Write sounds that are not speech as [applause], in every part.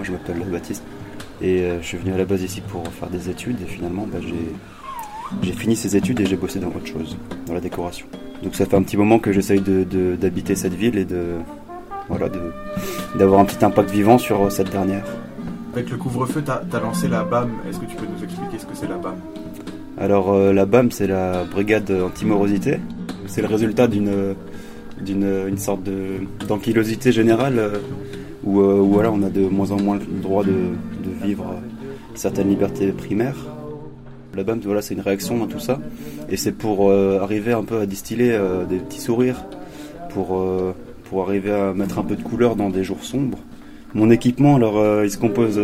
moi je m'appelle Baptiste. Et je suis venu à la base ici pour faire des études et finalement bah, j'ai fini ces études et j'ai bossé dans autre chose, dans la décoration. Donc ça fait un petit moment que j'essaye d'habiter cette ville et de voilà d'avoir un petit impact vivant sur cette dernière. Avec le couvre-feu, tu as, lancé la BAM. Est-ce que tu peux nous expliquer ce que c'est la BAM Alors la BAM, c'est la brigade anti-morosité. C'est le résultat d'une d'une sorte d'ankylosité générale où, voilà, on a de moins en moins le droit de, vivre certaines libertés primaires. La BAM, voilà, c'est une réaction à tout ça. Et c'est pour euh, arriver un peu à distiller euh, des petits sourires, pour, euh, pour arriver à mettre un peu de couleur dans des jours sombres. Mon équipement, alors, il se compose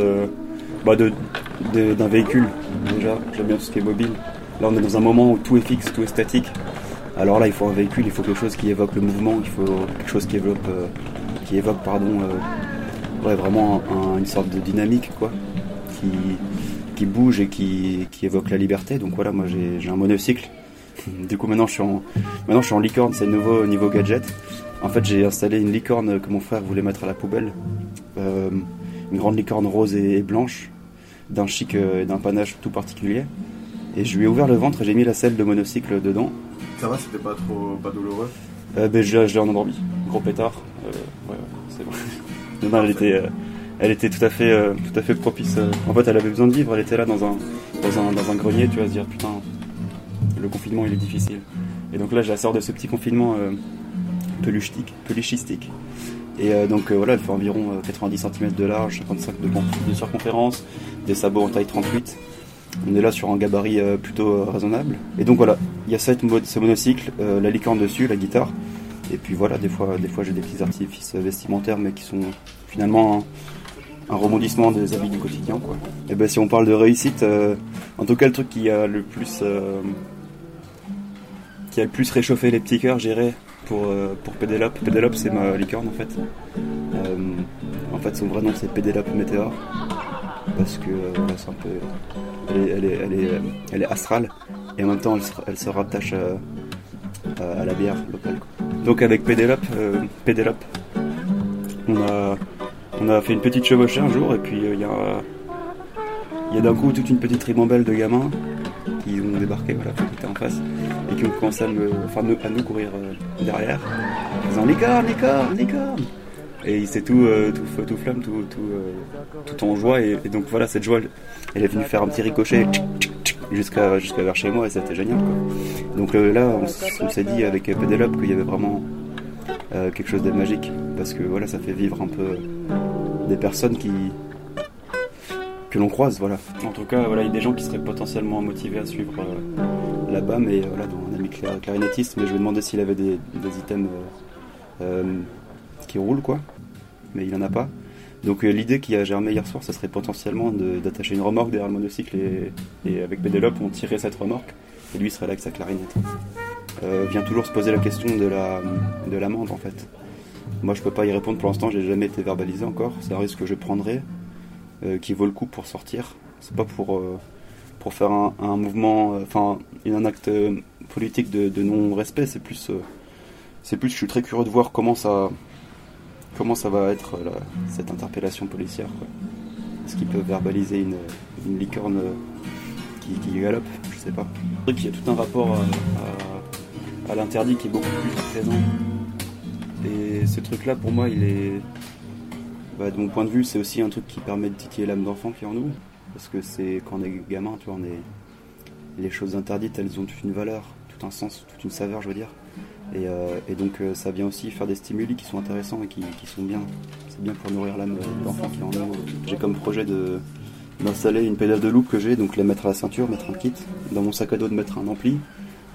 bah, d'un véhicule, déjà. J'aime bien tout ce qui est mobile. Là, on est dans un moment où tout est fixe, tout est statique. Alors là, il faut un véhicule, il faut quelque chose qui évoque le mouvement, il faut quelque chose qui évoque, qui évoque pardon, ouais, vraiment une sorte de dynamique, quoi, qui, qui bouge et qui, qui, évoque la liberté. Donc voilà, moi j'ai un monocycle. [laughs] Du coup maintenant je suis en, maintenant, je suis en licorne, c'est nouveau niveau gadget. En fait j'ai installé une licorne que mon frère voulait mettre à la poubelle. Euh, une grande licorne rose et, blanche, d'un chic euh, et d'un panache tout particulier. Et je lui ai ouvert le ventre et j'ai mis la selle de monocycle dedans. Ça va, c'était pas trop pas douloureux? Euh, ben, Je l'ai endormi, gros pétard. Euh, ouais, c'est bon. [laughs] non, elle était, elle était tout à fait, euh, propice. Euh. En fait, elle avait besoin de vivre. Elle était là dans un, grenier, tu vas se dire putain, le confinement il est difficile. Et donc là, je la sors de ce petit confinement euh, peluchistique. Et euh, donc voilà, elle fait environ 90 cm de large, 55 de, de circonférence, des sabots en taille 38. On est là sur un gabarit plutôt raisonnable. Et donc voilà, il y a cette, ce monocycle, la licorne dessus, la guitare. Et puis voilà, des fois, des fois j'ai des petits artifices vestimentaires, mais qui sont finalement un rebondissement des habits du quotidien. Quoi. Et ben si on parle de réussite, euh, en tout cas le truc qui a le plus euh, qui a le plus réchauffé les petits cœurs, j'irais pour euh, pour Pédélope. Pédélope c'est ma licorne en fait. en fait son vrai nom c'est Pédélope Météor parce que c'est un peu elle est, elle, est, elle, est, astrale et en même temps elle se, elle se rattache à, à, la bière locale. Donc avec Pédélope, Pédélope on a on a fait une petite chevauchée un jour et puis euh, il y a, y a d'un coup toute une petite ribambelle de gamins qui ont débarqué, voilà, qui étaient en face et qui ont commencé à, me, enfin, à nous courir euh, derrière en disant licorne, licorne, licorne et tout, euh, tout feu, tout flamme, tout, tout, tout en joie et, donc voilà cette joie elle est venue faire un petit ricochet jusqu'à jusqu'à vers chez moi et c'était génial donc là on, s'est dit avec Pédélope qu'il y avait vraiment quelque chose de magique parce que voilà ça fait vivre un peu des personnes qui que l'on croise, voilà. En tout cas, voilà, il y a des gens qui seraient potentiellement motivés à suivre euh, BAM et voilà, dont un ami clarinettiste, mais je lui ai demandé s'il avait des, items euh, euh, qui roulent, quoi. Mais il n'en a pas. Donc l'idée qui a germé hier soir, ça serait potentiellement d'attacher une remorque derrière le monocycle et, avec Pédélope, on tirerait cette remorque et lui serait là avec sa clarinette. vient toujours se poser la question de la de l'amende en fait. Moi, je peux pas y répondre pour l'instant, j'ai jamais été verbalisé encore. C'est un risque que je prendrai, euh, qui vaut le coup pour sortir. C'est pas pour, euh, pour faire un, mouvement, euh, enfin, un acte politique de, non-respect. C'est plus, c'est plus, je suis très curieux de voir comment ça, comment ça va être cette interpellation policière. Est-ce qu'ils peuvent verbaliser une, licorne qui, qui, galope Je sais pas. Il y a tout un rapport à, à l'interdit qui est beaucoup plus présent et ce truc-là, pour moi, il est. Bah, de mon point de vue, c'est aussi un truc qui permet de titiller l'âme d'enfant qui est en nous. Parce que c'est quand on est gamin, tu vois, on est. Les choses interdites, elles ont toute une valeur, tout un sens, toute une saveur, je veux dire. Et, euh, donc, euh, ça vient aussi faire des stimuli qui sont intéressants et qui, sont bien. C'est bien pour nourrir l'âme d'enfant qui en nous. J'ai comme projet d'installer une pédale de loop que j'ai, donc la mettre à la ceinture, mettre un kit, dans mon sac à dos de mettre un ampli,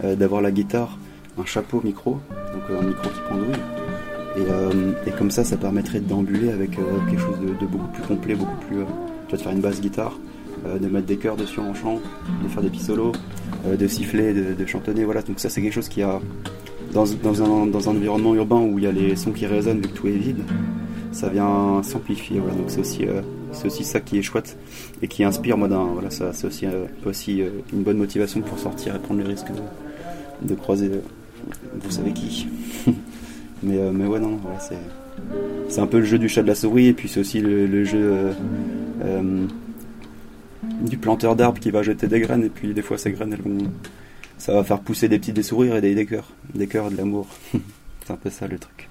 euh, d'avoir la guitare, un chapeau micro, donc un micro qui pendouille, euh, et, comme ça, ça permettrait d'ambuler avec quelque chose de, beaucoup plus complet, beaucoup plus. Tu faire une basse guitare, de mettre des chœurs dessus en chant, de faire des petits solos, de siffler, de, chantonner. Voilà, donc ça, c'est quelque chose qui a. Dans, dans, un, dans, un, environnement urbain où il y a les sons qui résonnent vu que tout est vide, ça vient s'amplifier. Voilà, donc c'est aussi, c'est aussi ça qui est chouette et qui inspire. Moi, voilà, ça, c'est aussi, aussi une bonne motivation pour sortir et prendre le risque de, de croiser vous savez qui. [laughs] Mais, euh, mais ouais, non, c'est. c'est un peu le jeu du chat de la souris et puis c'est aussi le, jeu euh, euh, du planteur d'arbres qui va jeter des graines et puis des fois ces graines elles vont ça va faire pousser des petits des sourires et des, des cœurs des cœurs de l'amour c'est un peu ça le truc.